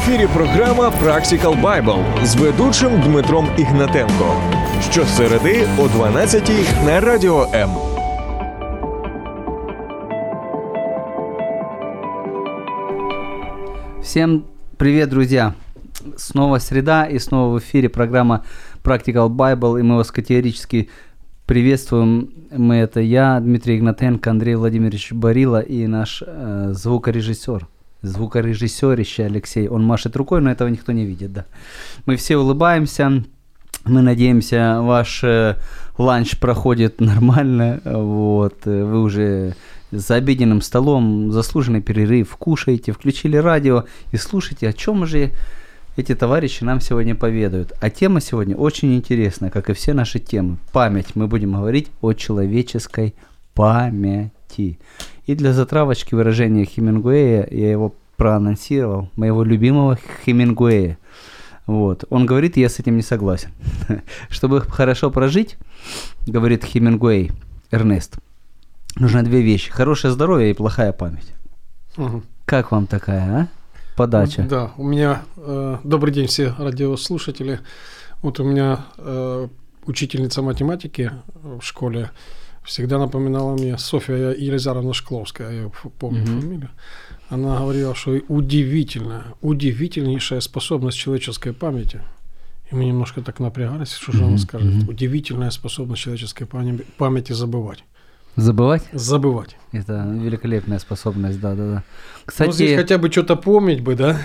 ефірі програма Practical Bible з ведучим Дмитром Ігнатенко. Щосереди о 12 на Радіо М. Всем привет, друзья! Снова среда и снова в эфире программа Practical Bible, и мы вас категорически приветствуем. Мы это я, Дмитрий Игнатенко, Андрей Владимирович Барила и наш э, звукорежиссер, звукорежиссерище Алексей. Он машет рукой, но этого никто не видит, да. Мы все улыбаемся, мы надеемся, ваш э, ланч проходит нормально, вот, э, вы уже за обеденным столом, заслуженный перерыв, кушаете, включили радио и слушайте, о чем же эти товарищи нам сегодня поведают. А тема сегодня очень интересная, как и все наши темы. Память. Мы будем говорить о человеческой памяти. И для затравочки выражения Хемингуэя, я его проанонсировал, моего любимого Хемингуэя. Вот. Он говорит, я с этим не согласен. Чтобы хорошо прожить, говорит Хемингуэй, Эрнест, нужно две вещи. Хорошее здоровье и плохая память. Мгм. Как вам такая, а? Подача. Да, у меня э, добрый день все радиослушатели. Вот у меня э, учительница математики в школе всегда напоминала мне Софья Елизаровна Шкловская, я помню Мгм. фамилию. Она говорила, что удивительная, удивительнейшая способность человеческой памяти. И мы немножко так напрягались, что же она Мгм, скажет. мгм. Удивительная способность человеческой памя- памяти забывать. Забывать? Забывать. Это великолепная способность, да-да-да. Ну, Кстати, здесь хотя бы что-то помнить бы, да?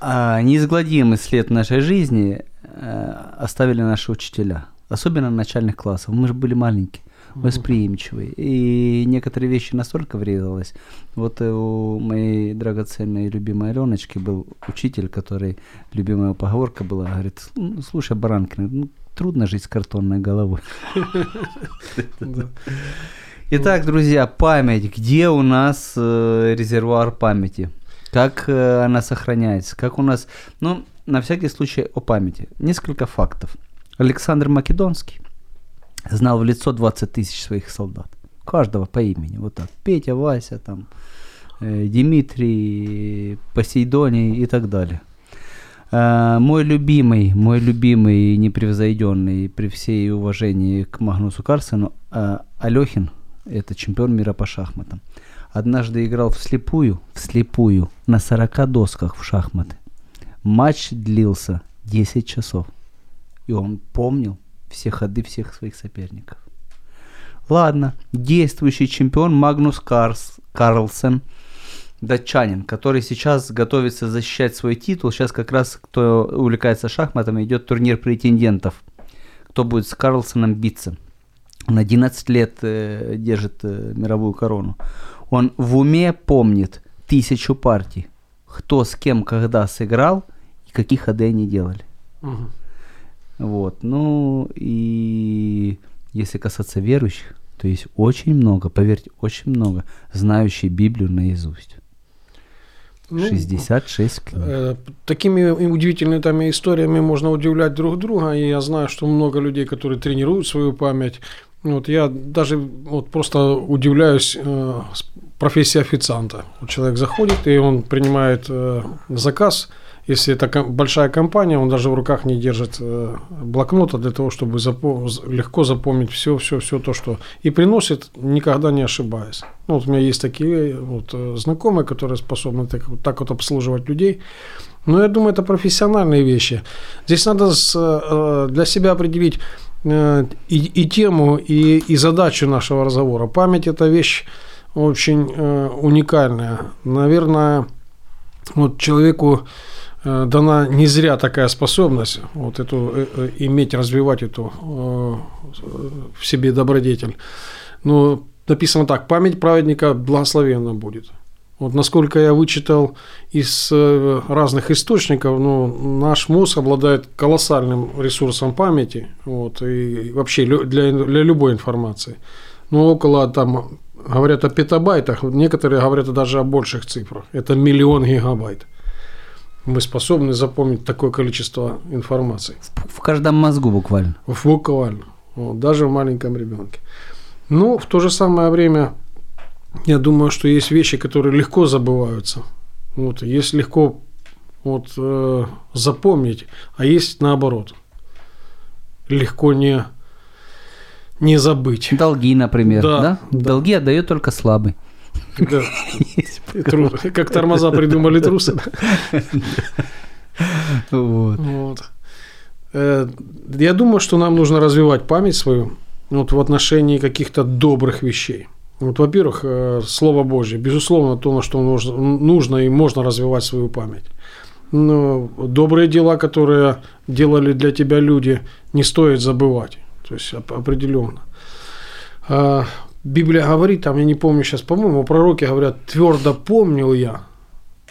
а, неизгладимый след нашей жизни э, оставили наши учителя, особенно начальных классов. Мы же были маленькие, восприимчивые, и некоторые вещи настолько врезалось. Вот э, у моей драгоценной и любимой Аленочки был учитель, который, любимая поговорка была, говорит, «Ну, слушай, Баранкин, ну, трудно жить с картонной головой. Итак, друзья, память. Где у нас э, резервуар памяти? Как э, она сохраняется? Как у нас... Ну, на всякий случай о памяти. Несколько фактов. Александр Македонский знал в лицо 20 тысяч своих солдат. Каждого по имени. Вот так. Петя, Вася, там, э, Дмитрий, Посейдоний и так далее. Э, Мой любимый, мой любимый и непревзойденный при всей уважении к Магнусу Карсену, э, Алехин, это чемпион мира по шахматам, однажды играл вслепую, вслепую, на 40 досках в шахматы. Матч длился 10 часов. И он помнил все ходы всех своих соперников. Ладно, действующий чемпион Магнус Карс, Карлсен, датчанин, который сейчас готовится защищать свой титул. Сейчас как раз, кто увлекается шахматами, идет турнир претендентов. Кто будет с Карлсоном биться. Он 11 лет э, держит э, мировую корону. Он в уме помнит тысячу партий. Кто с кем когда сыграл и какие ходы они делали. Мгм. Вот. Ну и если касаться верующих, то есть очень много, поверьте, очень много, знающие Библию наизусть. Ну, 66 книг. Э, Такими удивительными историями можно удивлять друг друга. И я знаю, что много людей, которые тренируют свою память. Вот я даже вот просто удивляюсь э, профессии официанта. Вот человек заходит и он принимает э, заказ. Если это большая компания, он даже в руках не держит э, блокнота для того, чтобы запо- з- легко запомнить все, все, все то, что и приносит, никогда не ошибаясь. Ну, вот у меня есть такие вот э, знакомые, которые способны так, вот так вот обслуживать людей. Но я думаю, это профессиональные вещи. Здесь надо с, э, для себя определить э, и, и тему, и, и задачу нашего разговора. Память – это вещь очень э, уникальная. Наверное, вот человеку э, дана не зря такая способность вот эту э, э, иметь, развивать эту э, в себе добродетель. Но написано так: память праведника благословенна будет. Вот насколько я вычитал из э, разных источников, ну, наш мозг обладает колоссальным ресурсом памяти, вот, и вообще для, для любой информации. Ну, около там, говорят о петабайтах, некоторые говорят даже о больших цифрах. Это миллион гигабайт. Мы способны запомнить такое количество информации. В, в каждом мозгу буквально. В- Буквально. Вот, даже в маленьком ребенке. Но в то же самое время я думаю, что есть вещи, которые легко забываются. Вот, есть легко вот, э, запомнить, а есть наоборот. Легко не, не забыть. Долги, например. Да, Да, да. Долги отдает только слабый. Да. Как тормоза придумали трусы. Вот. Э, Я думаю, что нам нужно развивать память свою вот, в отношении каких-то добрых вещей. Вот, во-первых, э, Слово Божье, безусловно, то, на что нужно, нужно и можно развивать свою память. Но добрые дела, которые делали для тебя люди, не стоит забывать. То есть оп- определенно. А, Библия говорит, там, я не помню сейчас, по-моему, пророки говорят, твердо помнил я,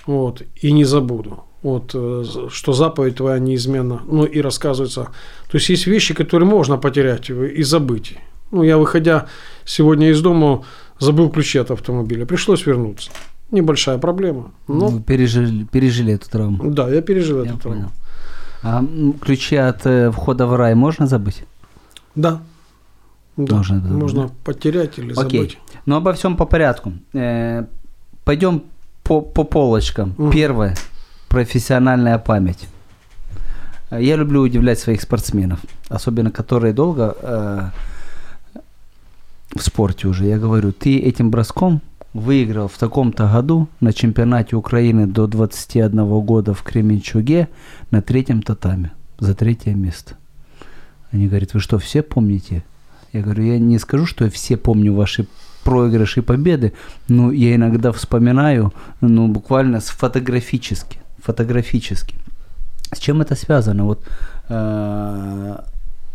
вот, и не забуду. Вот, э, что заповедь твоя неизменна. Ну, и рассказывается. То есть, есть вещи, которые можно потерять и забыть. Ну, я, выходя сегодня из дома, забыл ключи от автомобиля. Пришлось вернуться. Небольшая проблема. Но, Вы пережили, пережили эту травму. да, я пережил Я эту травму. понял. А м, ключи от э, входа в рай можно забыть? Да. Да, Можно, можно да. потерять или Окей. забыть. Но обо всем по порядку. Э, пойдем по, по полочкам. Мгм. Первое. Профессиональная память. Э, Я люблю удивлять своих спортсменов, особенно которые долго э, в спорте уже. Я говорю, ты этим броском выиграл в таком-то году на чемпионате Украины до 21 года в Кременчуге на третьем татаме за третье место. Они говорят, вы что, все помните? Я говорю, я не скажу, что я все помню ваши проигрыши и победы, но я иногда вспоминаю, ну, буквально с фотографически, фотографически. С чем это связано? Вот, э,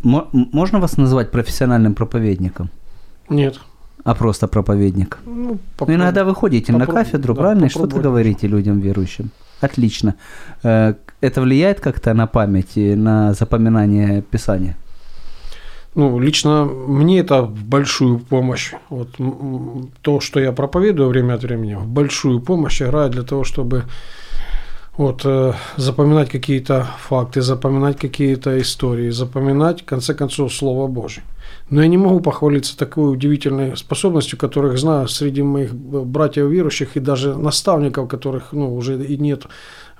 можно вас назвать профессиональным проповедником, Нет. а просто проповедник? Ну, Ну, попробуй. иногда вы ходите на попробуй, кафедру, да, правильно, и что-то говорите людям верующим. Отлично. Э, Это влияет как-то на память и на запоминание Писания? Ну, лично мне это в большую помощь. Вот то, что я проповедую время от времени, в большую помощь играет для того, чтобы вот, э, запоминать какие-то факты, запоминать какие-то истории, запоминать, в конце концов, Слово Божье. Но я не могу похвалиться такой удивительной способностью, которых знаю среди моих б- братьев верующих и даже наставников, которых ну, уже и нет э,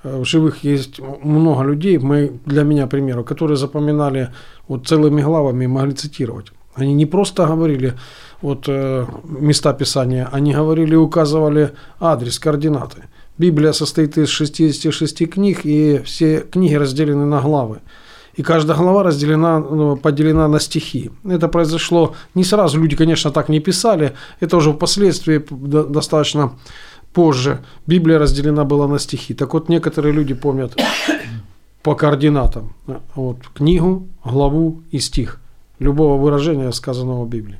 в живых. Есть много людей, мы, для меня, к примеру, которые запоминали вот целыми главами и могли цитировать. Они не просто говорили вот, э, места Писания, они говорили указывали адрес, координаты. Библия состоит из 66 книг, и все книги разделены на главы. И каждая глава разделена, ну, поделена на стихи. Это произошло не сразу, люди, конечно, так не писали, это уже впоследствии до- достаточно позже. Библия разделена была на стихи. Так вот, некоторые люди помнят по координатам вот, книгу, главу и стих любого выражения, сказанного в Библии.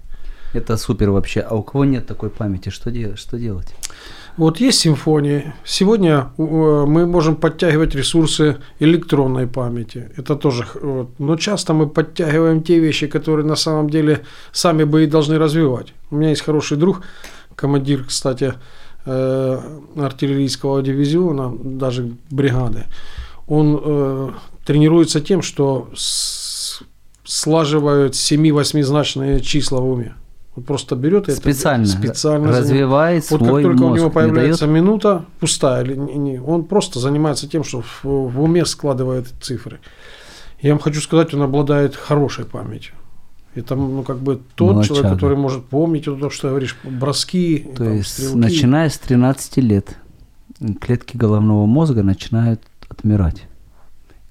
Это супер вообще. А у кого нет такой памяти, что делать? Что делать? Вот есть симфония. Сегодня э, мы можем подтягивать ресурсы электронной памяти. Это тоже. Но часто мы подтягиваем те вещи, которые на самом деле сами бы и должны развивать. У меня есть хороший друг, командир, кстати, э, артиллерийского дивизиона, даже бригады. Он э, тренируется тем, что с- слаживает 7-8-значные числа в уме. Он просто берет это Специально, специально развивает вот свой как только у мозг. него не появляется дает? минута пустая, или не- не- он просто занимается тем, что в, в уме складывает цифры. Я вам хочу сказать, он обладает хорошей памятью. Это, ну, как бы тот Молодчага. человек, который может помнить вот то, что ты говоришь, броски, То там, есть, стрелки. начиная с 13 лет, клетки головного мозга начинают отмирать.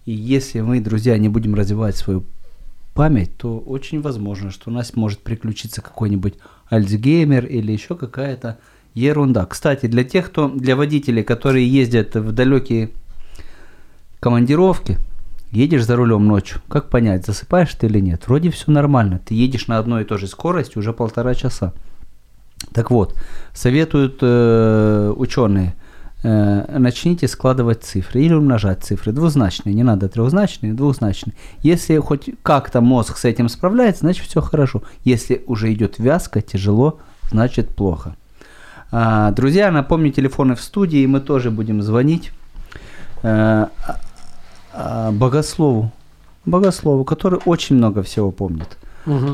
И если мы, друзья, не будем развивать свою память, то очень возможно, что у нас может приключиться какой-нибудь Альцгеймер или еще какая-то ерунда. Кстати, для тех, кто, для водителей, которые ездят в далекие командировки, едешь за рулем ночью, как понять, засыпаешь ты или нет? Вроде все нормально, ты едешь на одной и той же скорости уже полтора часа. Так вот, советуют э, ученые, э, начните складывать цифры или умножать цифры. Двузначные, не надо трехзначные, двузначные. Если хоть как-то мозг с этим справляется, значит все хорошо. Если уже идет вязко, тяжело, значит плохо. А, друзья, напомню, телефоны в студии, мы тоже будем звонить э, богослову, богослову, который очень много всего помнит.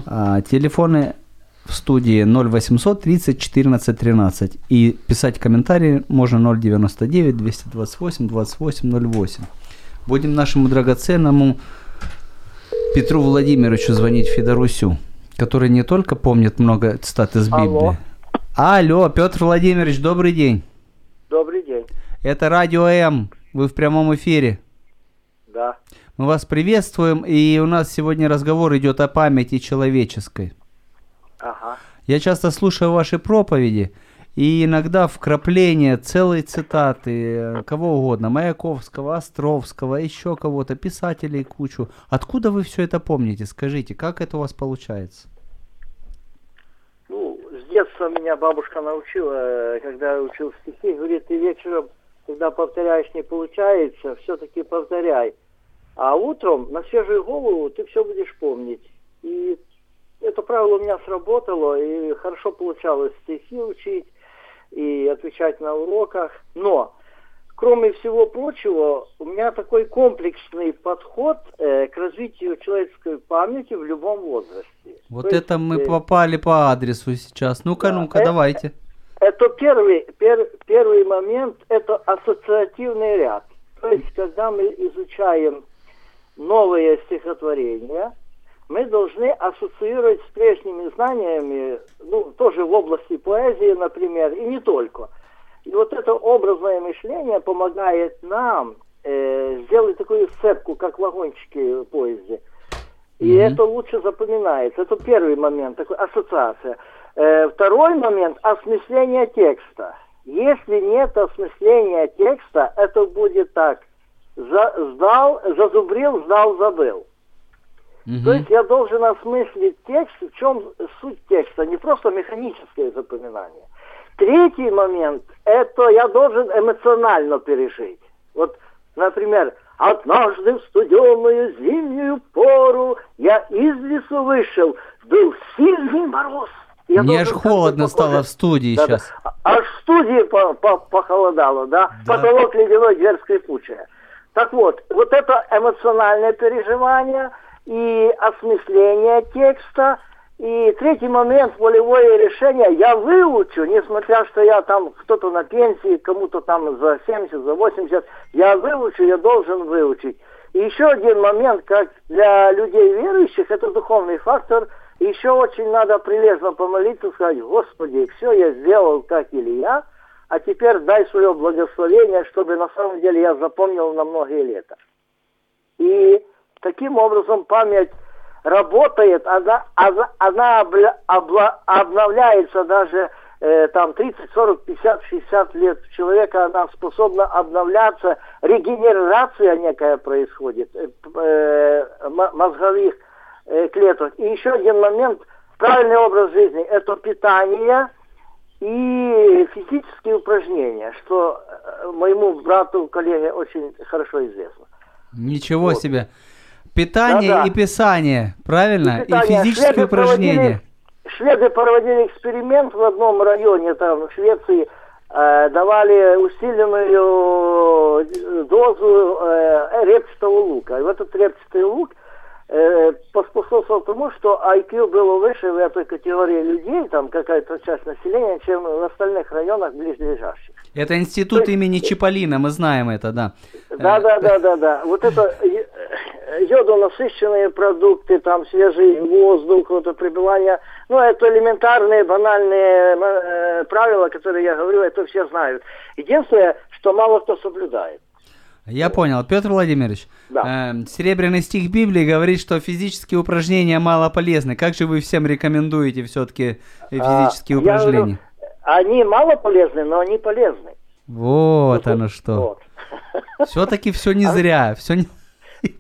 А, телефоны в студии 0800 30 14 13. И писать комментарии можно 099 228 28 08. Будем нашему драгоценному Петру Владимировичу звонить Федорусю, который не только помнит много цитат из Библии. Алло. Алло, Петр Владимирович, добрый день. Добрый день. Это Радио М. Вы в прямом эфире. Да. Мы вас приветствуем, и у нас сегодня разговор идет о памяти человеческой. Ага. Я часто слушаю ваши проповеди, и иногда вкрапления целой цитаты, э, кого угодно, Маяковского, Островского, еще кого-то, писателей кучу. Откуда вы все это помните? Скажите, как это у вас получается? Ну, с детства меня бабушка научила, э, когда я учил стихи, говорит, ты вечером, когда повторяешь, не получается, все-таки повторяй. А утром на свежую голову ты все будешь помнить. И это правило у меня сработало, и хорошо получалось стихи учить и отвечать на уроках. Но, кроме всего прочего, у меня такой комплексный подход э, к развитию человеческой памяти в любом возрасте. Вот То есть, это мы э, попали по адресу сейчас. Ну-ка, Да, ну-ка, давайте. Это первый, пер- первый момент, это ассоциативный ряд. То есть, когда мы изучаем новые стихотворения, мы должны ассоциировать с прежними знаниями, ну, тоже в области поэзии, например, и не только. И вот это образное мышление помогает нам э, сделать такую сцепку, как вагончики в поезде. И Мгм. это лучше запоминается. Это первый момент, такой ассоциация. Э, второй момент – осмысление текста. Если нет осмысления текста, это будет так. За, сдал, зазубрил, сдал, забыл. Мгм. То есть я должен осмыслить текст, в чем суть текста, не просто механическое запоминание. Третий момент – это я должен эмоционально пережить. Вот, например, «Однажды в студеную зимнюю пору я из лесу вышел, был сильный мороз». Я Мне аж холодно стало в студии Да-да. сейчас. А- Аж в студии по- по- похолодало, да? Да. Потолок ледяной, дверь скрипучая. Так вот, вот это эмоциональное переживание и осмысление текста. И третий момент, волевое решение, я выучу, несмотря, что я там кто-то на пенсии, кому-то там за 70, за 80, я выучу, я должен выучить. И еще один момент, как для людей верующих, это духовный фактор. Еще очень надо прилежно помолиться, сказать, Господи, все я сделал, как Илья, а теперь дай свое благословение, чтобы на самом деле я запомнил на многие лета. И таким образом память работает, она, она, она обля- обла- обновляется даже э, там 30, 40, 50, 60 лет человека, она способна обновляться, регенерация некая происходит э, э, мозговых э, клеток. И еще один момент, правильный образ жизни, это питание и физические упражнения, что э, моему брату, коллеге очень хорошо известно. Ничего Вот. себе. Питание Да-да. и писание, правильно? И, питание. физические Шведы упражнения. проводили- Шведы проводили эксперимент в одном районе, там, в Швеции, э, давали усиленную э, дозу э, репчатого лука. И вот этот репчатый лук поспособствовал тому, что IQ было выше в этой категории людей, там какая-то часть населения, чем в остальных районах близлежащих. Это институт имени Чиполлино, мы знаем это, да. Да, Э, да, да, да, да. Вот это э, йодонасыщенные продукты, там свежий воздух, вот это пребывание. Ну, это элементарные, банальные э, правила, которые я говорю, это все знают. Единственное, что мало кто соблюдает. Я понял. Петр Владимирович, Да. э, серебряный стих Библии говорит, что физические упражнения мало полезны. Как же вы всем рекомендуете все-таки физические А, я говорю, упражнения? они мало полезны, но они полезны. Вот оно что. Вот. Все-таки все не зря. Все не...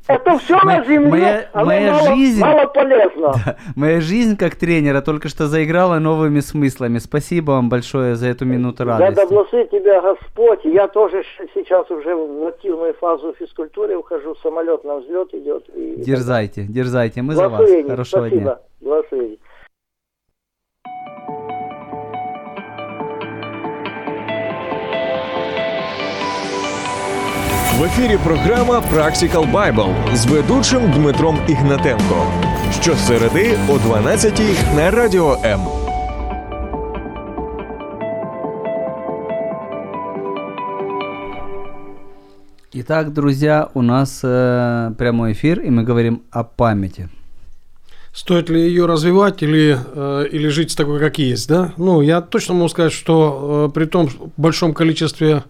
Это все Моя- на земле, моя- оно моя мало, жизнь- мало полезно. Моя жизнь как тренера только что заиграла новыми смыслами. Спасибо вам большое за эту минуту Да, радости. да благословит тебя Господь. Я тоже сейчас уже в активную фазу физкультуры ухожу, самолет на взлет идет. И... Дерзайте, дерзайте. Мы за вас. Хорошего спасибо. дня. Благословение. В ефірі програма Practical Bible з ведучим Дмитром Ігнатенко. Щосереди о 12 на радіо М. Итак, друзья, у нас э, прямой эфир, и мы говорим о памяти. Стоит ли ее развивать или, э, или жить с такой, как есть, да? Ну, я точно могу сказать, что э, при том большом количестве э, ги-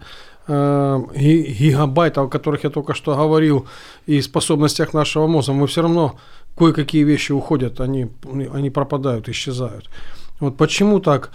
гигабайтов, о которых я только что говорил, и способностях нашего мозга, мы все равно кое-какие вещи уходят, они, они пропадают, исчезают. Вот почему так?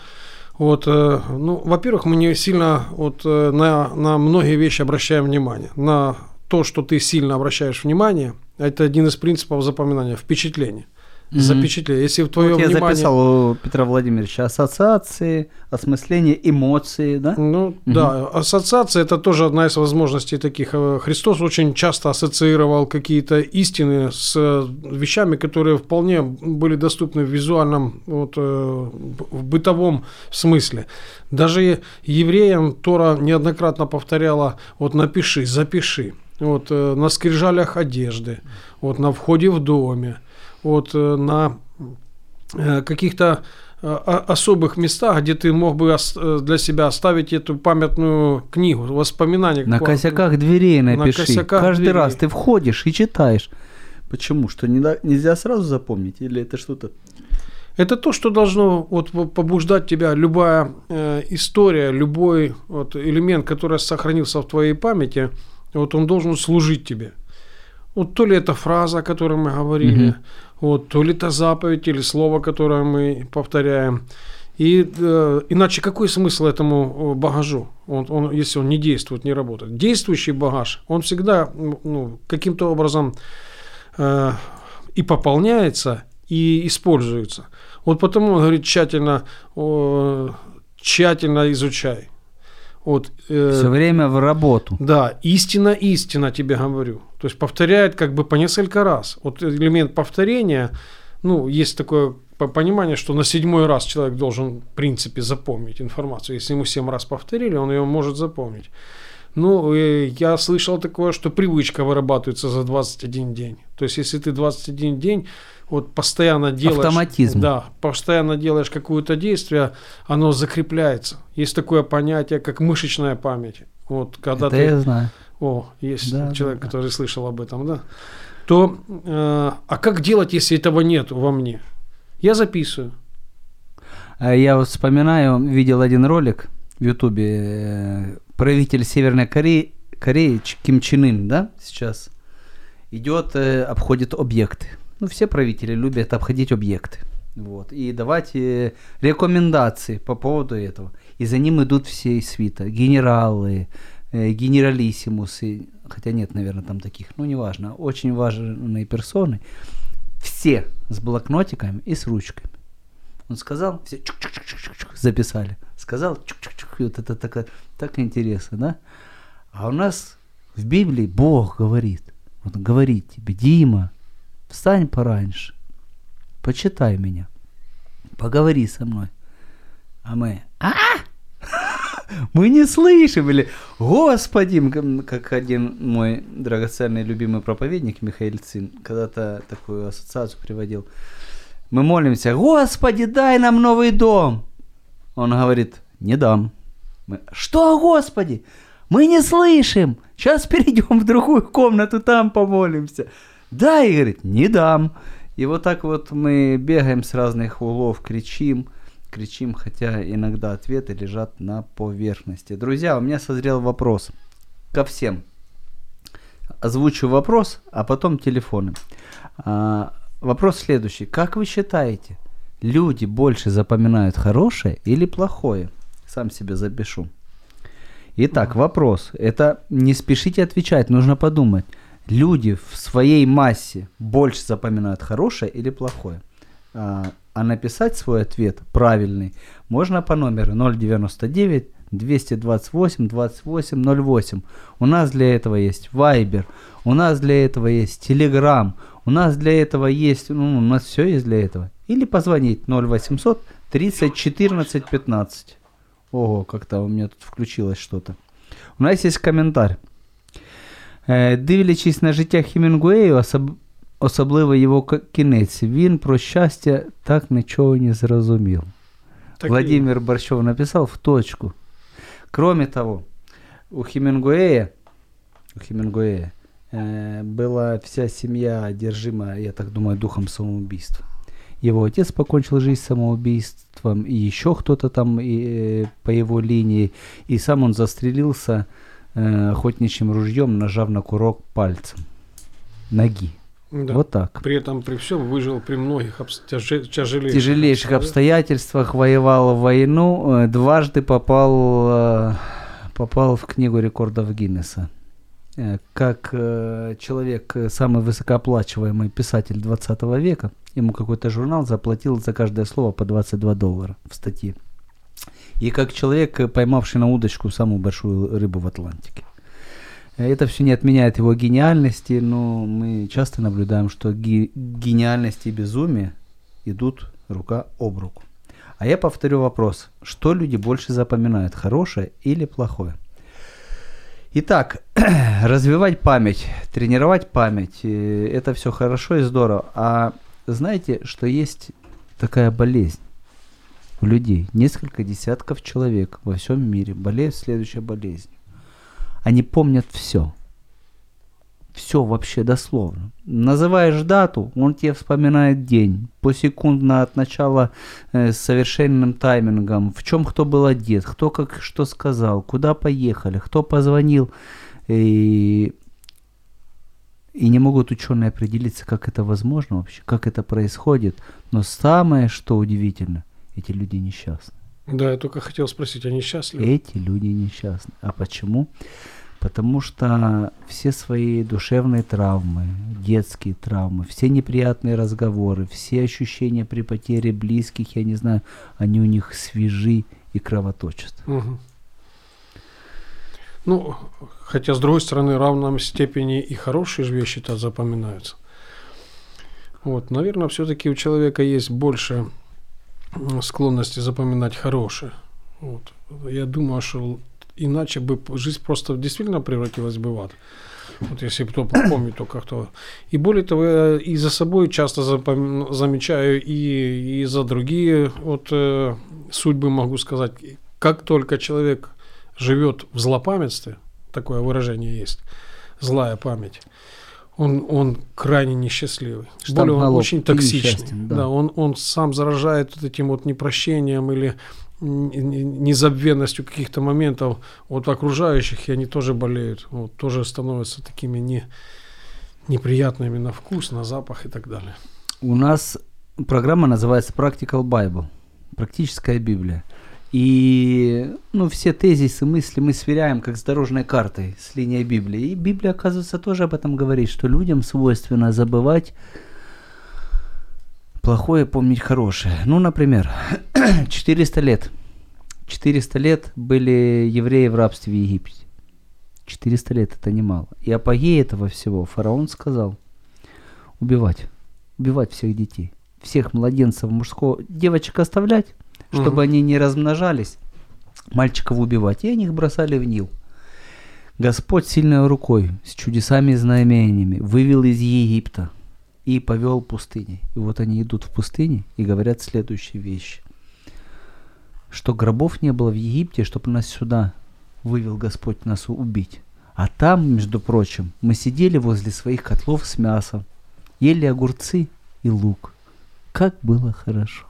Вот, э, ну, во-первых, мы не сильно вот, э, на, на многие вещи обращаем внимание. На то, что ты сильно обращаешь внимание, это один из принципов запоминания, впечатление. Мгм. Запечатление. Если в твое Вот я внимание... записал у Петра Владимировича ассоциации, осмысление, эмоции, да? Ну да, ассоциация это тоже одна из возможностей таких. Э, Христос очень часто ассоциировал какие-то истины с э, вещами, которые вполне были доступны в визуальном, вот, э, в бытовом смысле. Даже евреям Тора неоднократно повторяла, вот напиши, запиши. Вот э, на скрижалях одежды, вот на входе в доме, вот э, на э, каких-то э, особых местах, где ты мог бы для себя оставить эту памятную книгу, воспоминания. На Ко- косяках дверей На напиши. косяках Каждый дверей. раз ты входишь и читаешь. Почему? Что не нельзя сразу запомнить? Или это что-то... Это то, что должно вот, по- побуждать тебя. Любая э, история, любой вот, элемент, который сохранился в твоей памяти, вот он должен служить тебе. Вот то ли это фраза, о которой мы говорили, Мгм. вот, то ли это заповедь или слово, которое мы повторяем. И э, иначе какой смысл этому э, багажу, он, он, если он не действует, не работает? Действующий багаж, он всегда ну, каким-то образом э, и пополняется, и используется. Вот потому он говорит тщательно, о, тщательно изучай. Вот, э, Все время в работу. да, истина, истина тебе говорю. То есть повторяет как бы по несколько раз. Вот элемент повторения, ну, есть такое по- понимание, что на седьмой раз человек должен, в принципе, запомнить информацию. Если ему семь раз повторили, он ее может запомнить. Ну, э, я слышал такое, что привычка вырабатывается за 21 день. То есть, если ты 21 день вот постоянно делаешь... Автоматизм. Да, постоянно делаешь какое-то действие, оно закрепляется. Есть такое понятие, как мышечная память. Вот, когда это ты... я знаю. О, есть Да, человек, да, да. который слышал об этом, да? То, э, а как делать, если этого нет во мне? Я записываю. А Я вот вспоминаю, видел один ролик в Ютубе. э, Правитель Северной Кореи, Кореи Ким Чен Ын, да, сейчас идет, э, обходит объекты. Ну, все правители любят обходить объекты. Вот, и давать э, рекомендации по поводу этого. И за ним идут все из свита. Генералы, генералиссимусы. Хотя нет, наверное, там таких. Ну, неважно. Очень важные персоны. Все с блокнотиками и с ручками. Он сказал, все чук-чук-чук-чук-чук записали. Сказал, чук-чук-чук, и вот это так, так интересно, да? А у нас в Библии Бог говорит, он говорит тебе, Дима, встань пораньше, почитай меня, поговори со мной. А мы, а мы не слышим, или, Господи, как один мой драгоценный любимый проповедник Михаил Цин когда-то такую ассоциацию приводил. Мы молимся, Господи, дай нам новый дом. Он говорит, не дам. Мы, что, Господи? Мы не слышим. Сейчас перейдем в другую комнату, там помолимся. Да, и говорит, не дам. И вот так вот мы бегаем с разных углов, кричим, кричим, хотя иногда ответы лежат на поверхности. Друзья, у меня созрел вопрос ко всем. Озвучу вопрос, а потом телефоны. Вопрос следующий. Как вы считаете, люди больше запоминают хорошее или плохое? Сам себе запишу. Итак, вопрос. Это не спешите отвечать, нужно подумать. люди в своей массе больше запоминают хорошее или плохое. А, а написать свой ответ правильный можно по номеру 099 228 28 08. У нас для этого есть Viber, у нас для этого есть Telegram, у нас для этого есть, ну, у нас все есть для этого. Или позвонить 0800 30 14 15. Ого, как-то у меня тут включилось что-то. У нас есть коментар. Е, Дивлячись на життя Хемінгуею, особ... особливо його к- кінець, він про щастя так нічого не зрозумів. Так и- Владимир Борщев написал в точку. Кроме того, у Хемингуэя, у Хемингуэя э, была вся семья одержима, я так думаю, духом самоубийства. Его отец покончил жизнь самоубийством, и еще кто-то там и, э, по его линии, и сам он застрелился э, охотничьим ружьем, нажав на курок пальцем ноги. Да. Вот так. При этом, при всем, выжил при многих обс- тяже- тяжелейших, тяжелейших обстоятельствах. воевал в войну, э, дважды попал, э, попал в книгу рекордов Гиннесса. Э, Как э, человек, э, самый высокооплачиваемый писатель 20 века, ему какой-то журнал заплатил за каждое слово по 22 доллара в статье. И как человек, поймавший на удочку самую большую рыбу в Атлантике. Это все не отменяет его гениальности, но мы часто наблюдаем, что ги- гениальность и безумие идут рука об руку. А я повторю вопрос, что люди больше запоминают, хорошее или плохое? Итак, развивать память, тренировать память, э, это все хорошо и здорово. А знаете, что есть такая болезнь у людей? Несколько десятков человек во всем мире болеют следующей болезнью. Они помнят все. Все вообще дословно. Называешь дату, он тебе вспоминает день. Посекундно от начала э, с совершенным таймингом. В чем кто был одет, кто как что сказал, куда поехали, кто позвонил. И, и не могут ученые определиться, как это возможно вообще, как это происходит. Но самое, что удивительно, эти люди несчастны. Да, я только хотел спросить, они счастливы? Эти люди несчастны. А почему? Потому что все свои душевные травмы, детские травмы, все неприятные разговоры, все ощущения при потере близких, я не знаю, они у них свежи и кровоточат. Мгм. Ну, хотя, с другой стороны, в равном степени и хорошие вещи-то запоминаются. Вот, наверное, все-таки у человека есть больше склонности запоминать хорошее. Вот. Я думаю, что иначе бы жизнь просто действительно превратилась бы в ад. Вот если кто помнит только кто. И более того, я и за собой часто запом- замечаю, и, и за другие вот, э, судьбы могу сказать. Как только человек живет в злопамятстве, такое выражение есть, злая память, он, он крайне несчастливый. Штамп Более он очень токсичный. да. да. он, он сам заражает вот этим вот непрощением или незабвенностью каких-то моментов от окружающих, и они тоже болеют, вот, тоже становятся такими не, неприятными на вкус, на запах и так далее. У нас программа называется Practical Bible, практическая Библия. И ну, все тезисы, мысли мы сверяем как с дорожной картой, с линией Библии. И Библия, оказывается, тоже об этом говорит, что людям свойственно забывать плохое, помнить хорошее. Ну, например, 400 лет. 400 лет были евреи в рабстве в Египте. 400 лет это немало. И апогей этого всего фараон сказал убивать. Убивать всех детей. Всех младенцев мужского. Девочек оставлять, чтобы Мгм. они не размножались. Мальчиков убивать. И они их бросали в Нил. Господь сильной рукой, с чудесами и знамениями, вывел из Египта и повел пустыней. И вот они идут в пустыне и говорят следующие вещи. Что гробов не было в Египте, чтобы нас сюда вывел Господь нас убить. А там, между прочим, мы сидели возле своих котлов с мясом, ели огурцы и лук. Как было хорошо.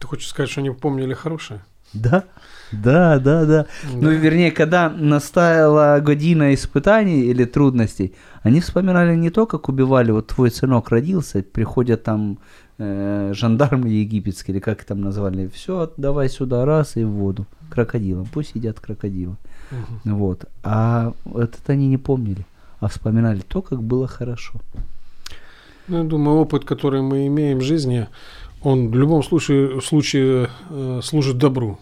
Ты хочешь сказать, что они помнили хорошее? Да, да, да, да. Ну, вернее, когда настала година испытаний или трудностей, они вспоминали не то, как убивали, вот твой сынок родился, приходят там э, жандармы египетские, или как там назвали, все, давай сюда, раз, и в воду, крокодилам, пусть едят крокодилы. Мгм. Вот. А вот это они не помнили. а вспоминали то, как было хорошо. Ну, я думаю, опыт, который мы имеем в жизни, он в любом случае, случае э, служит добру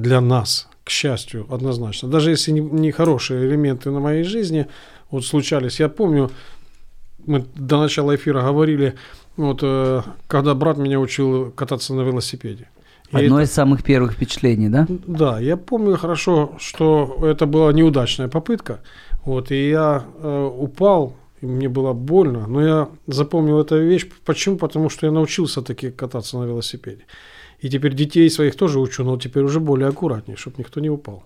для нас, к счастью, однозначно. Даже если не, не хорошие элементы на моей жизни вот случались. Я помню, мы до начала эфира говорили, вот, э, когда брат меня учил кататься на велосипеде. И Одно это- из самых первых впечатлений, да? да, я помню хорошо, что это была неудачная попытка. Вот, и я э, упал, и мне было больно, но я запомнил эту вещь. Почему? Потому что я научился таки кататься на велосипеде. И теперь детей своих тоже учу, но теперь уже более аккуратнее, чтобы никто не упал.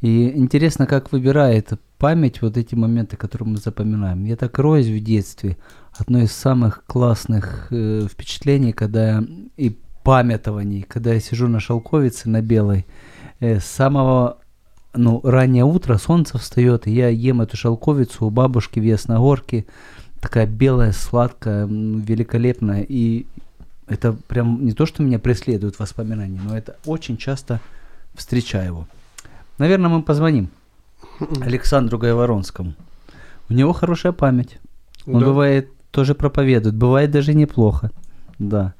И интересно, как выбирает память вот эти моменты, которые мы запоминаем. Я так роюсь в детстве. Одно из самых классных э, впечатлений, когда и памятований, когда я сижу на шелковице, на белой, э, с самого ну, раннее утро, солнце встает, и я ем эту шелковицу у бабушки в Ясногорке, такая белая, сладкая, великолепная, и это прям не то, что меня преследует воспоминания, но это очень часто встречаю его. Наверное, мы позвоним Александру Гайворонскому. У него хорошая память. Он Да. бывает тоже проповедует, бывает даже неплохо. Да.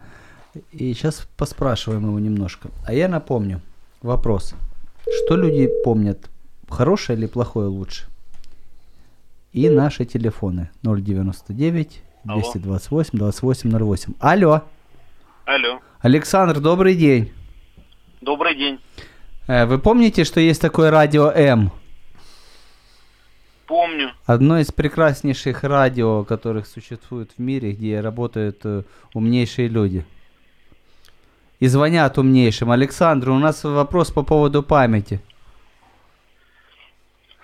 И сейчас поспрашиваем его немножко. А я напомню вопрос. Что люди помнят? Хорошее или плохое лучше? И наши телефоны 099 Алло. 228 2808. Алло, Алло. Александр, добрый день. Добрый день. Э, Вы помните, что есть такое радио М? Помню. Одно из прекраснейших радио, которых существует в мире, где работают э, умнейшие люди. И звонят умнейшим. Александр, у нас вопрос по поводу памяти.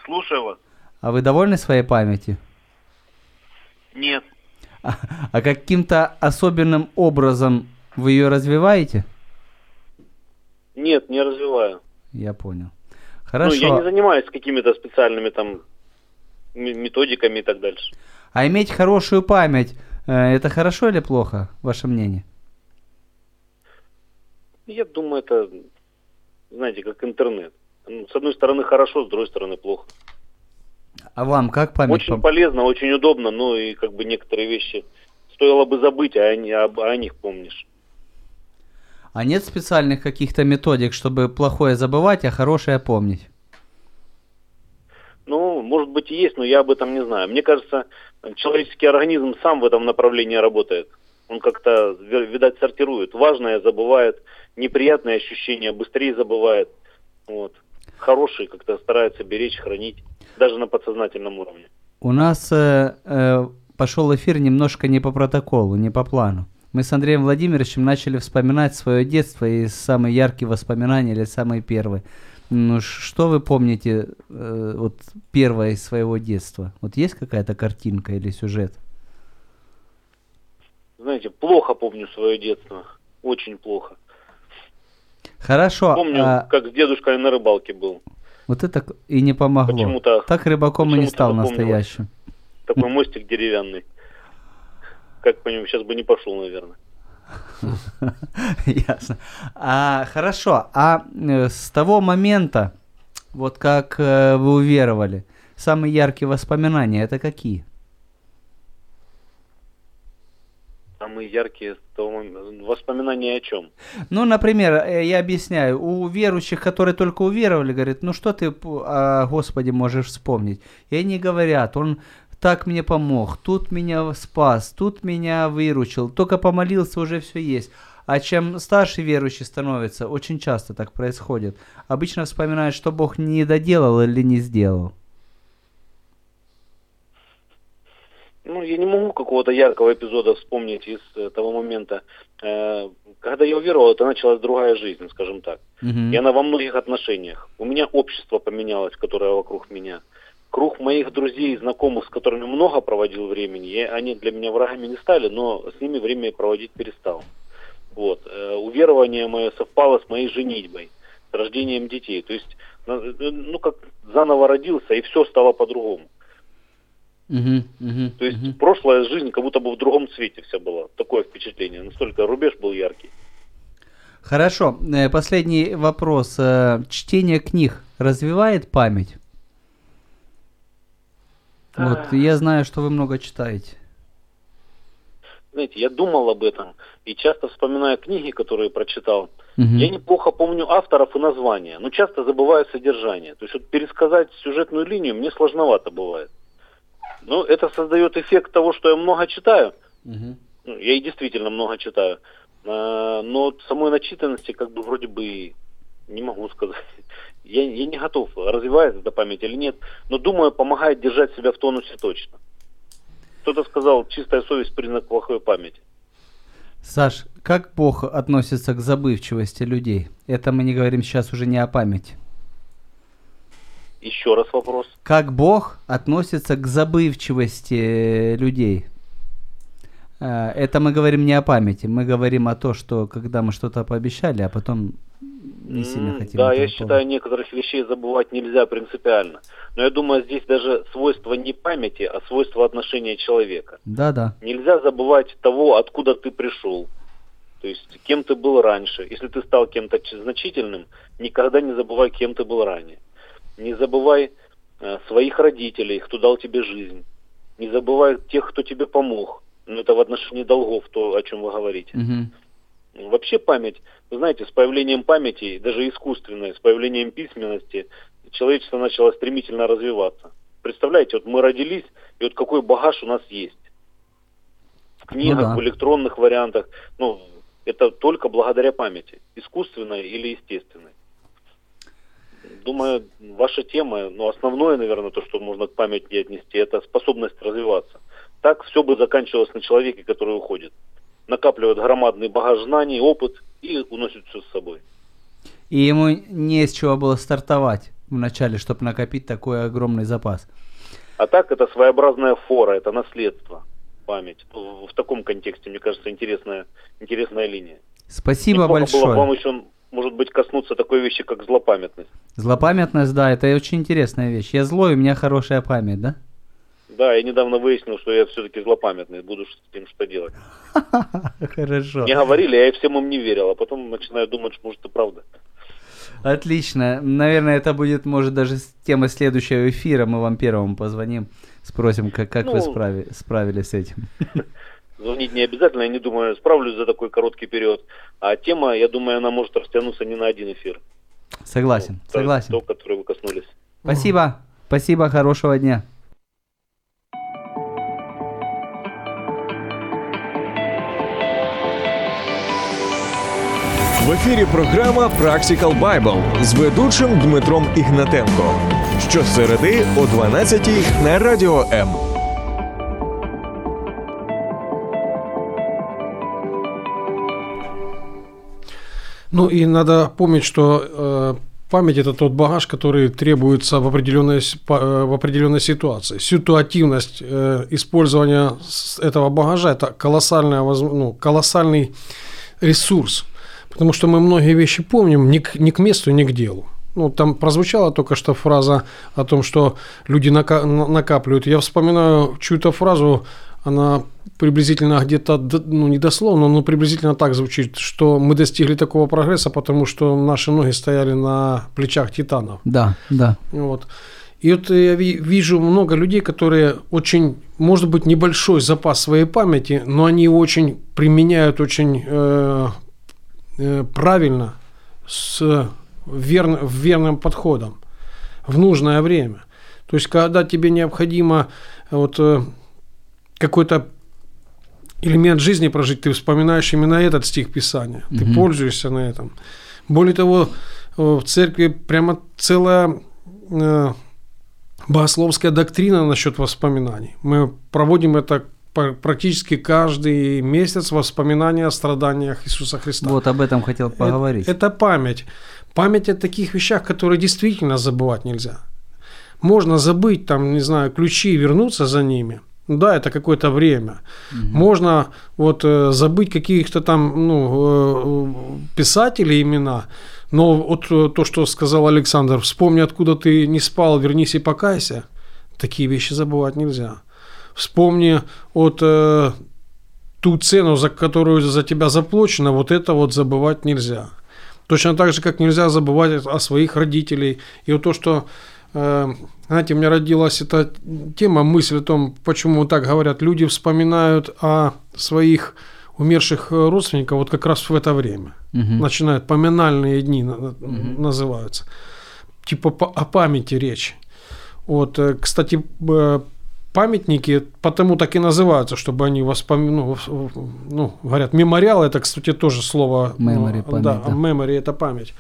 Слушаю вас. А вы довольны своей памятью? Нет. А, а каким-то особенным образом вы ее развиваете? Нет, не развиваю. Я понял. Ну, Хорошо. я не занимаюсь какими-то специальными там методиками и так дальше. А иметь хорошую память, э, это хорошо или плохо, ваше мнение? Я думаю, это, знаете, как интернет. Ну, С одной стороны хорошо, с другой стороны плохо. А вам как память? Очень пом- полезно, очень удобно, но и как бы некоторые вещи стоило бы забыть, а, они, об- а о них помнишь. А нет специальных каких-то методик, чтобы плохое забывать, а хорошее помнить? Ну, может быть и есть, но я об этом не знаю. Мне кажется, человеческий организм сам в этом направлении работает. Он как-то, ви- видать, сортирует. Важное забывает, неприятные ощущения быстрее забывает. Вот. Хорошие как-то старается беречь, хранить, даже на подсознательном уровне. У нас э, э, пошел эфир немножко не по протоколу, не по плану. Мы с Андреем Владимировичем начали вспоминать свое детство и самые яркие воспоминания или самые первые. Ну, что вы помните э, вот первое из своего детства? Вот есть какая-то картинка или сюжет? Знаете, плохо помню свое детство. Очень плохо. Хорошо. Помню, а как с дедушкой на рыбалке был. вот это и не помогло. Почему-то- так рыбаком и не стал запомнилось. настоящим. Такой мостик деревянный. Как по нему сейчас бы не пошел, наверное. Ясно. А, хорошо. А э, с того момента, вот как э, вы уверовали, самые яркие воспоминания это какие? Самые яркие момента- воспоминания о чем? Ну, например, э, я объясняю, у верующих, которые только уверовали, говорят, ну что ты о Господе можешь вспомнить? И они говорят, он так мне помог, тут меня спас, тут меня выручил, только помолился, уже все есть. А чем старше верующий становится, очень часто так происходит, обычно вспоминают, что Бог не доделал или не сделал. Ну, я не могу какого-то яркого эпизода вспомнить из э, того момента. Э, когда я уверовал, это началась другая жизнь, скажем так. Мгм. И она во многих отношениях. У меня общество поменялось, которое вокруг меня. Круг моих друзей и знакомых, с которыми много проводил времени, и они для меня врагами не стали, но с ними время проводить перестал. Вот. Э, Уверование мое совпало с моей женитьбой, с рождением детей. То есть, ну, как заново родился, и все стало по-другому. То есть прошлая жизнь как будто бы в другом цвете вся была. Такое впечатление. Настолько рубеж был яркий. Хорошо, э, последний вопрос. Э, Чтение книг развивает память? Вот я знаю, что вы много читаете. Знаете, я думал об этом и часто вспоминаю книги, которые прочитал. Мгм. Я неплохо помню авторов и названия, но часто забываю содержание. То есть вот пересказать сюжетную линию мне сложновато бывает. Но это создает эффект того, что я много читаю. Ну, я и действительно много читаю. А, Но самой начитанности как бы вроде бы не могу сказать. Я, я не готов, развивается эта память или нет, но думаю, помогает держать себя в тонусе точно. Кто-то сказал, чистая совесть признак плохой памяти. Саш, как Бог относится к забывчивости людей? Это мы не говорим сейчас уже не о памяти. Еще раз вопрос. Как Бог относится к забывчивости людей? Э, Это мы говорим не о памяти, мы говорим о том, что когда мы что-то пообещали, а потом не сильно хотим. Да, я считаю, некоторых вещей забывать нельзя принципиально. Но я думаю, здесь даже свойство не памяти, а свойство отношения человека. Да-да. Нельзя забывать того, откуда ты пришел. То есть, кем ты был раньше. Если ты стал кем-то значительным, никогда не забывай, кем ты был ранее. Не забывай э, своих родителей, кто дал тебе жизнь. Не забывай тех, кто тебе помог. Ну, это в отношении долгов, то, о чем вы говорите. Мгм. Вообще память, вы знаете, с появлением памяти, даже искусственной, с появлением письменности, человечество начало стремительно развиваться. Представляете, вот мы родились, и вот какой багаж у нас есть. В книгах, да. в электронных вариантах. Ну, это только благодаря памяти, искусственной или естественной. Думаю, ваша тема, ну, основное, наверное, то, что можно к памяти отнести, это способность развиваться. Так все бы заканчивалось на человеке, который уходит накапливает громадный багаж знаний, опыт и уносит все с собой. И ему не с чего было стартовать вначале, чтобы накопить такой огромный запас. А так это своеобразная фора, это наследство, память. В, в таком контексте, мне кажется, интересная, интересная линия. Спасибо Неплохо большое. было бы вам еще, может быть, коснуться такой вещи, как злопамятность. Злопамятность, да, это очень интересная вещь. Я злой, у меня хорошая память, да? Да, я недавно выяснил, что я все-таки злопамятный, буду с этим что делать. Хорошо. Мне говорили, я и всем им не верил, а потом начинаю думать, что может и правда. Отлично. Наверное, это будет, может, даже тема следующего эфира. Мы вам первому позвоним, спросим, как, как вы Ну, справи- справились с этим. Звонить не обязательно, я не думаю, справлюсь за такой короткий период. А тема, я думаю, она может растянуться не на один эфир. Согласен, То- согласен. То, который вы коснулись. Спасибо. Спасибо, хорошего дня. В ефірі програма Practical Bible з ведучим Дмитром Ігнатенко. Щосереди о 12 на радіо М. Ну и надо помнить, что э, память это тот багаж, который требуется в определенной, э, в определенной ситуации. Ситуативность э, использования этого багажа это колоссальная, ну, колоссальный ресурс. Потому что мы многие вещи помним не к, не к месту, не к делу. Ну, там прозвучала только что фраза о том, что люди нака- на- накапливают. Я вспоминаю чью-то фразу, она приблизительно где-то, ну, не дословно, но приблизительно так звучит, что мы достигли такого прогресса, потому что наши ноги стояли на плечах титанов. Да, да. Вот. И вот я ви- вижу много людей, которые очень, может быть, небольшой запас своей памяти, но они очень применяют очень э, э, правильно, с верн- верным подходом, в нужное время. То есть, когда тебе необходимо вот, э, какой-то элемент жизни прожить, ты вспоминаешь именно этот стих Писания, ты Мгм. пользуешься на этом. Более того, э, в церкви прямо целая э, богословская доктрина насчет воспоминаний. Мы проводим это пр- практически каждый месяц воспоминания о страданиях Иисуса Христа. Вот об этом хотел поговорить. Это, это память. Память о таких вещах, которые действительно забывать нельзя. Можно забыть, там, не знаю, ключи и вернуться за ними. Да, это какое-то время. Можно вот э, забыть каких-то там ну, э, писателей имена, но вот э, то, что сказал Александр, вспомни, откуда ты не спал, вернись и покайся. Такие вещи забывать нельзя. Вспомни от э, ту цену, за которую за тебя заплачено, вот это вот забывать нельзя. Точно так же, как нельзя забывать о своих родителей. И вот то, что знаете, у меня родилась эта тема, мысль о том, почему так говорят. Люди вспоминают о своих умерших э, родственников вот как раз в это время. Мгм. Начинают, поминальные дни на- называются. Типа о памяти речь. Вот, э, кстати, э, памятники потому так и называются, чтобы они воспом... ну, ну, говорят, мемориал, это, кстати, тоже слово... ну, Memory, память, да, да. memory – это память.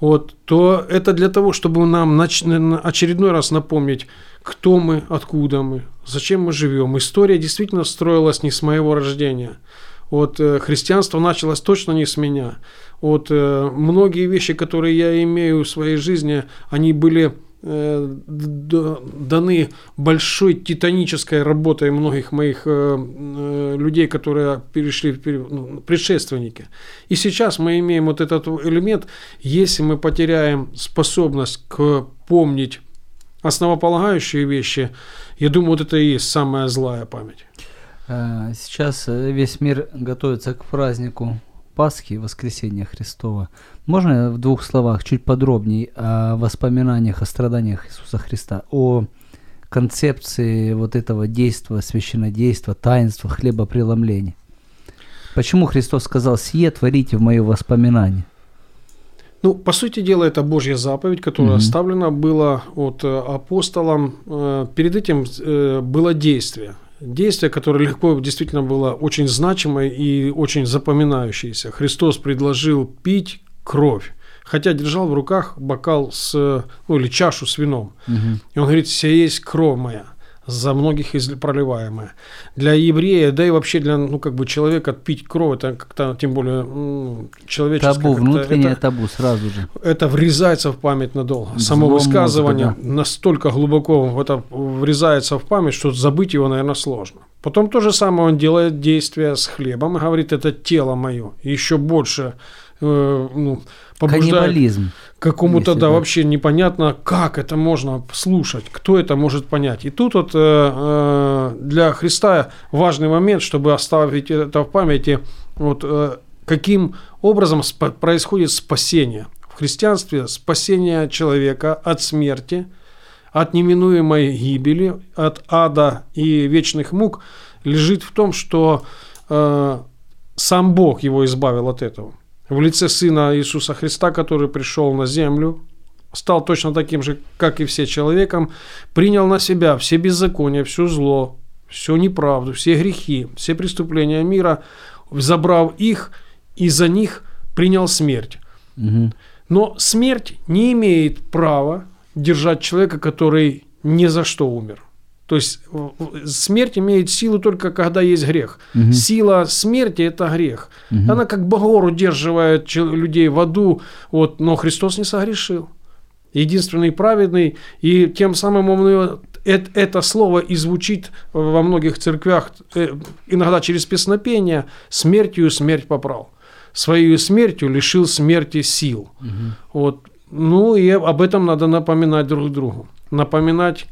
Вот, то это для того, чтобы нам очередной раз напомнить, кто мы, откуда мы, зачем мы живем. История действительно строилась не с моего рождения. Вот э, христианство началось точно не с меня. Вот э, многие вещи, которые я имею в своей жизни, они были даны большой титанической работой многих моих э, э, людей, которые перешли, ну, предшественники. И сейчас мы имеем вот этот элемент, если мы потеряем способность к помнить основополагающие вещи, я думаю, вот это и есть самая злая память. Сейчас э, весь мир готовится к празднику Пасхи, Воскресения Христова. Можно в двух словах чуть подробнее о воспоминаниях, о страданиях Иисуса Христа, о концепции вот этого действа, священнодейства, таинства, хлебопреломления? Почему Христос сказал «Сие творите в мое воспоминание»? Ну, по сути дела, это Божья заповедь, которая Мгм. оставлена была от э, апостолом. Э, Перед этим э, было действие. Действие, которое легко действительно было очень значимое и очень запоминающееся. Христос предложил пить кровь, хотя держал в руках бокал с, ну, или чашу с вином. Мгм. И он говорит, вся есть кровь моя, за многих изли- проливаемая. Для еврея, да и вообще для ну, как бы человека пить кровь, это как-то, тем более, м, человеческое. Табу, внутреннее это- табу сразу же. это врезается в память надолго. Само Взлом высказывание мозга, настолько глубоко в это врезается в память, что забыть его, наверное, сложно. Потом то же самое он делает действие с хлебом и говорит, это тело мое. Еще больше э, ну, побуждает какому-то, да, да. вообще непонятно, как это можно слушать, кто это может понять. И тут вот э, э, для Христа важный момент, чтобы оставить это в памяти, вот э, каким образом спа- происходит спасение. В христианстве спасение человека от смерти, от неминуемой гибели, от ада и вечных мук лежит в том, что э, сам Бог его избавил от этого. В лице Сына Иисуса Христа, который пришел на землю, стал точно таким же, как и все человеком, принял на себя все беззакония, все зло, всю неправду, все грехи, все преступления мира, забрав их и за них принял смерть. Мгм. Но смерть не имеет права держать человека, который ни за что умер. То есть смерть имеет силу только когда есть грех. Мгм. Сила смерти – это грех. Мгм. Она как багор удерживает людей в аду, вот, но Христос не согрешил. Единственный праведный, и тем самым он, его- эт- это слово и звучит во многих церквях, э, иногда через песнопение, «смертью смерть поправ». Своей смертью лишил смерти сил. Вот. Ну и об этом надо напоминать друг другу. Напоминать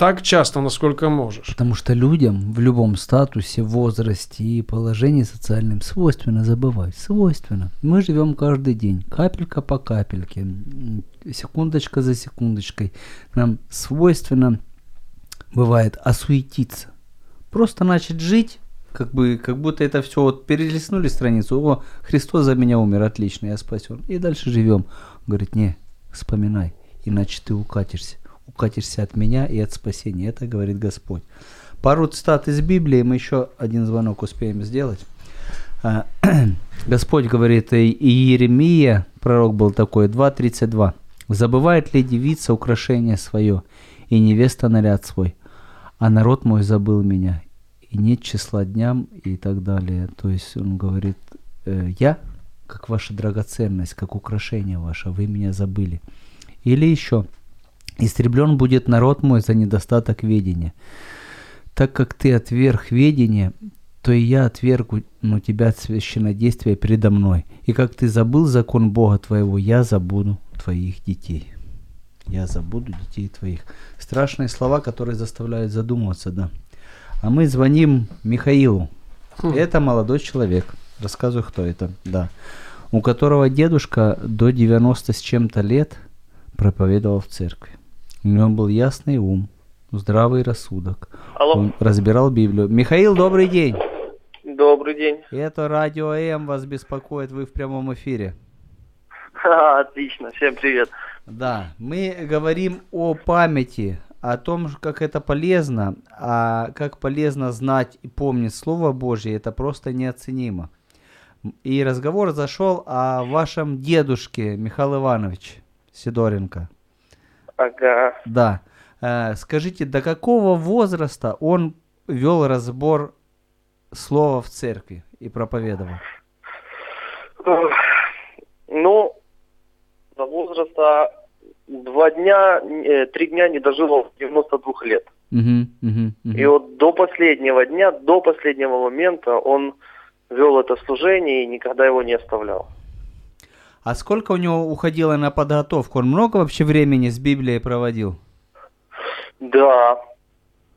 так часто, насколько можешь. Потому что людям в любом статусе, возрасте и положении социальном свойственно забывать. Свойственно. Мы живем каждый день, капелька по капельке, секундочка за секундочкой. Нам свойственно бывает осуетиться. Просто начать жить, как бы, как будто это все вот перелистнули страницу. О, Христос за меня умер, отлично, я спасен. И дальше живем. Говорит, не, вспоминай, иначе ты укатишься. Укатишься от меня и от спасения. Это говорит Господь. Пару цитат из Библии, мы еще один звонок успеем сделать. А, Господь говорит, и Иеремия, пророк был такой, 2.32. «Забывает ли девица украшение свое, и невеста наряд свой, а народ мой забыл меня, и нет числа дням» и так далее. То есть он говорит, «Э, я, как ваша драгоценность, как украшение ваше, вы меня забыли. Или еще, истреблен будет народ мой за недостаток ведения. Так как ты отверг ведение, то и я отвергу ну, тебя от священнодействия предо мной. И как ты забыл закон Бога твоего, я забуду твоих детей. Я забуду детей твоих. Страшные слова, которые заставляют задумываться, да. А мы звоним Михаилу. Хм. Это молодой человек. Рассказываю, кто это. Да. У которого дедушка до 90 с чем-то лет проповедовал в церкви. У него был ясный ум, здравый рассудок. Алло. Он разбирал Библию. Михаил, добрый день. Добрый день. Это Радио М вас беспокоит, вы в прямом эфире. Отлично, всем привет. Да, мы говорим о памяти, о том, как это полезно, а как полезно знать и помнить Слово Божье, это просто неоценимо. И разговор зашел о вашем дедушке Михаил Иванович Сидоренко. Ага. Да. Э, Скажите, до какого возраста он вел разбор слова в церкви и проповедовал? Ох, Ну, до возраста два дня, э, три дня не дожил он 92 лет. Мгм, мгм, мгм. И вот до последнего дня, до последнего момента он вел это служение и никогда его не оставлял. А сколько у него уходило на подготовку? Он много вообще времени с Библией проводил? Да,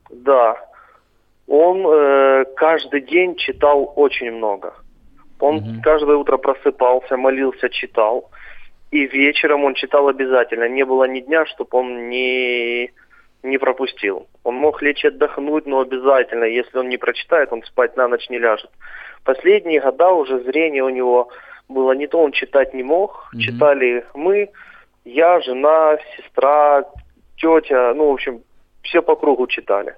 да. Он э, каждый день читал очень много. Он Мгм. каждое утро просыпался, молился, читал. И вечером он читал обязательно. Не было ни дня, чтобы он не, не пропустил. Он мог лечь отдохнуть, но обязательно, если он не прочитает, он спать на ночь не ляжет. Последние года уже зрение у него было не то, он читать не мог. Мгм. Читали мы, я, жена, сестра, тетя, ну, в общем, все по кругу читали.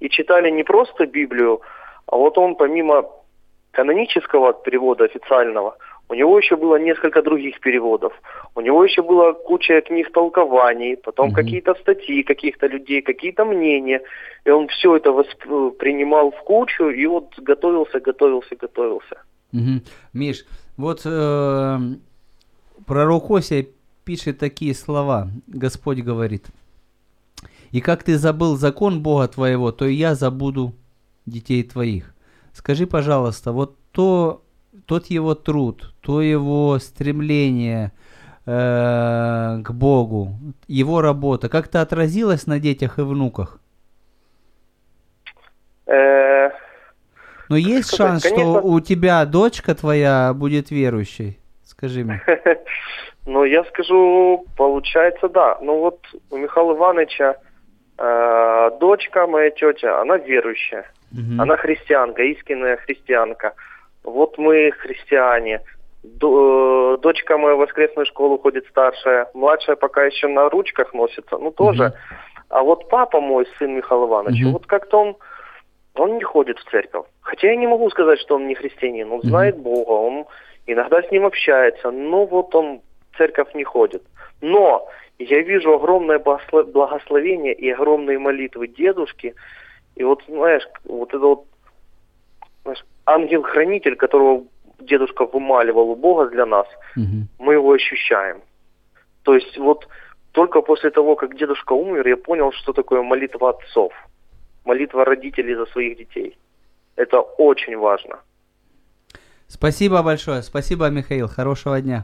И читали не просто Библию, а вот он помимо канонического перевода официального, у него еще было несколько других переводов. У него еще была куча книг толкований, потом Мгм. какие-то статьи каких-то людей, какие-то мнения. И он все это воспринимал в кучу и вот готовился, готовился, готовился. Мгм. Миш, вот э, пророк Осия пишет такие слова. Господь говорит, «И как ты забыл закон Бога твоего, то и я забуду детей твоих». Скажи, пожалуйста, вот то, тот его труд, то его стремление э, к Богу, его работа, как-то отразилось на детях и внуках? Э, Но есть сказать, шанс, конечно. что у тебя дочка твоя будет верующей? Скажи мне. Ну, я скажу, получается, да. Ну вот у Михаила Ивановича э, дочка, моя тетя, она верующая. Она христианка, истинная христианка. Вот мы христиане. Э, дочка моя в воскресную школу ходит старшая. Младшая пока еще на ручках носится. Ну, тоже. А вот папа мой, сын Михаила Ивановича, Мгм. вот как-то он, он не ходит в церковь. Хотя я не могу сказать, что он не христианин. Он знает Бога, он иногда с ним общается. Но вот он в церковь не ходит. Но я вижу огромное благосло- благословение и огромные молитвы дедушки. И вот, знаешь, вот это вот знаешь, ангел-хранитель, которого дедушка вымаливал у Бога для нас, Мгм. мы его ощущаем. То есть вот только после того, как дедушка умер, я понял, что такое молитва отцов, молитва родителей за своих детей. Это очень важно. Спасибо большое. Спасибо, Михаил. Хорошего дня.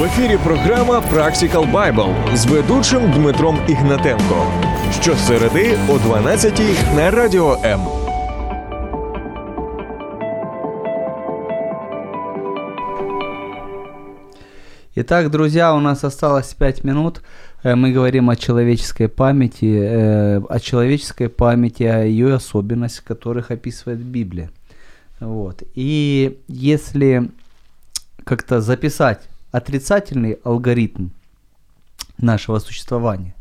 В ефірі програма Practical Bible з ведучим Дмитром Ігнатенко. Щосереди о 12 на радіо М. Итак, друзья, у нас осталось 5 минут. Э, Мы говорим о человеческой памяти, э, о человеческой памяти, о ее особенностях, которых описывает Библия. Вот. И если как-то записать отрицательный алгоритм нашего существования,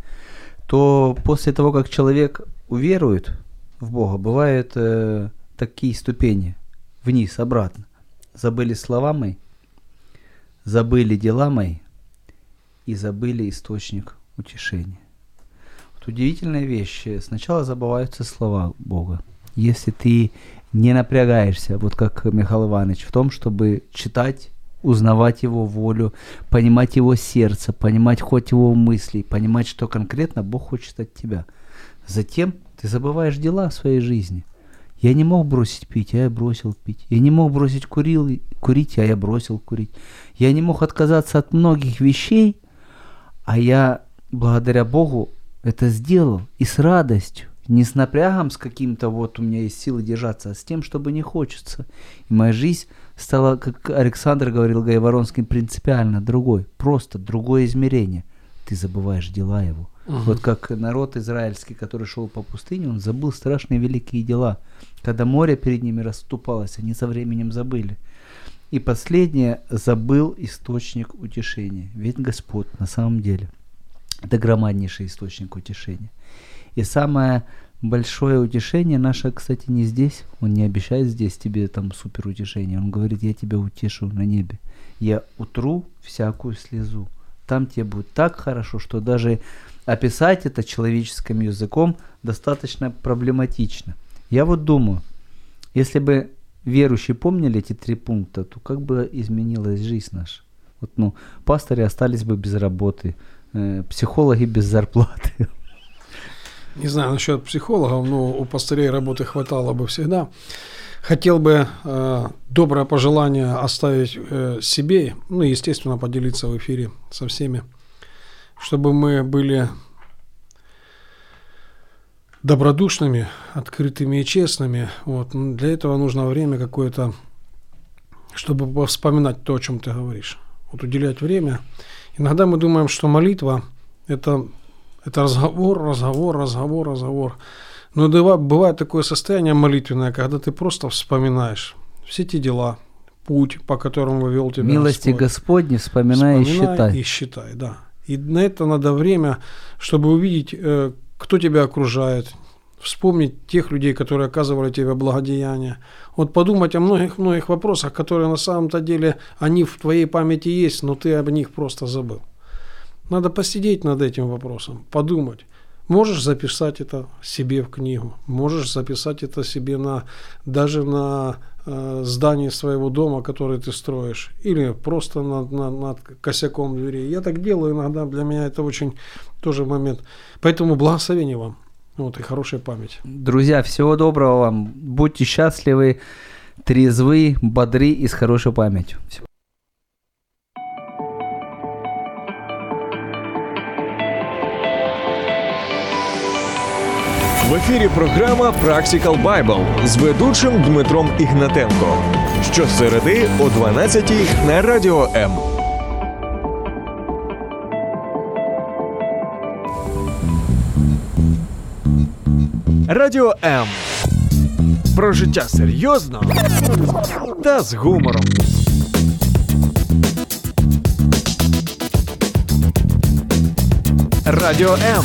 то после того, как человек уверует в Бога, бывают э, такие ступени вниз, обратно. Забыли слова мои, забыли дела мои и забыли источник утешения. Вот удивительная вещь. Сначала забываются слова Бога. Если ты не напрягаешься, вот как Михаил Иванович, в том, чтобы читать, узнавать его волю, понимать его сердце, понимать хоть его мысли, понимать, что конкретно Бог хочет от тебя. Затем ты забываешь дела в своей жизни. Я не мог бросить пить, а я бросил пить. Я не мог бросить курил, курить, а я бросил курить. Я не мог отказаться от многих вещей, а я благодаря Богу это сделал и с радостью. Не с напрягом, с каким-то вот у меня есть силы держаться, а с тем, чтобы не хочется. И моя жизнь стала, как Александр говорил Гайворонский, принципиально другой. Просто другое измерение. Ты забываешь дела его. Вот как народ израильский, который шел по пустыне, он забыл страшные великие дела. Когда море перед ними расступалось, они со временем забыли. И последнее, забыл источник утешения. Ведь Господь на самом деле это громаднейший источник утешения. И самое большое утешение наше, кстати, не здесь. Он не обещает здесь тебе там супер утешение. Он говорит, я тебя утешу на небе. Я утру всякую слезу. Там тебе будет так хорошо, что даже описать это человеческим языком достаточно проблематично. Я вот думаю, если бы верующие помнили эти три пункта, то как бы изменилась жизнь наша? Вот, ну, пастыри остались бы без работы, э, психологи без зарплаты. Не знаю насчет психологов, но у пастырей работы хватало бы всегда. Хотел бы э, доброе пожелание оставить э, себе, ну естественно, поделиться в эфире со всеми, чтобы мы были добродушными, открытыми и честными. Вот. Для этого нужно время какое-то, чтобы вспоминать то, о чем ты говоришь. Вот уделять время. Иногда мы думаем, что молитва – это, это разговор, разговор, разговор, разговор. Но бывает такое состояние молитвенное, когда ты просто вспоминаешь все те дела, путь, по которому вел тебя Милости Господь. Господни вспоминай, и Вспоминай считай. И считай, да. И на это надо время, чтобы увидеть, э, кто тебя окружает, вспомнить тех людей, которые оказывали тебе благодеяние. Вот подумать о многих-многих вопросах, которые на самом-то деле, они в твоей памяти есть, но ты об них просто забыл. Надо посидеть над этим вопросом, подумать. Можешь записать это себе в книгу, можешь записать это себе на, даже на э, здании своего дома, который ты строишь, или просто над, над, над косяком двери. Я так делаю иногда, для меня это очень тоже момент. Поэтому благословение вам. Вот, и хорошая память. Друзья, всего доброго вам. Будьте счастливы, трезвы, бодры и с хорошей памятью. Всего В ефірі програма Practical Bible з ведучим Дмитром Ігнатенко. Щосереди о 12 на радіо М. Радіо М. Про життя серйозно та з гумором. Радіо М.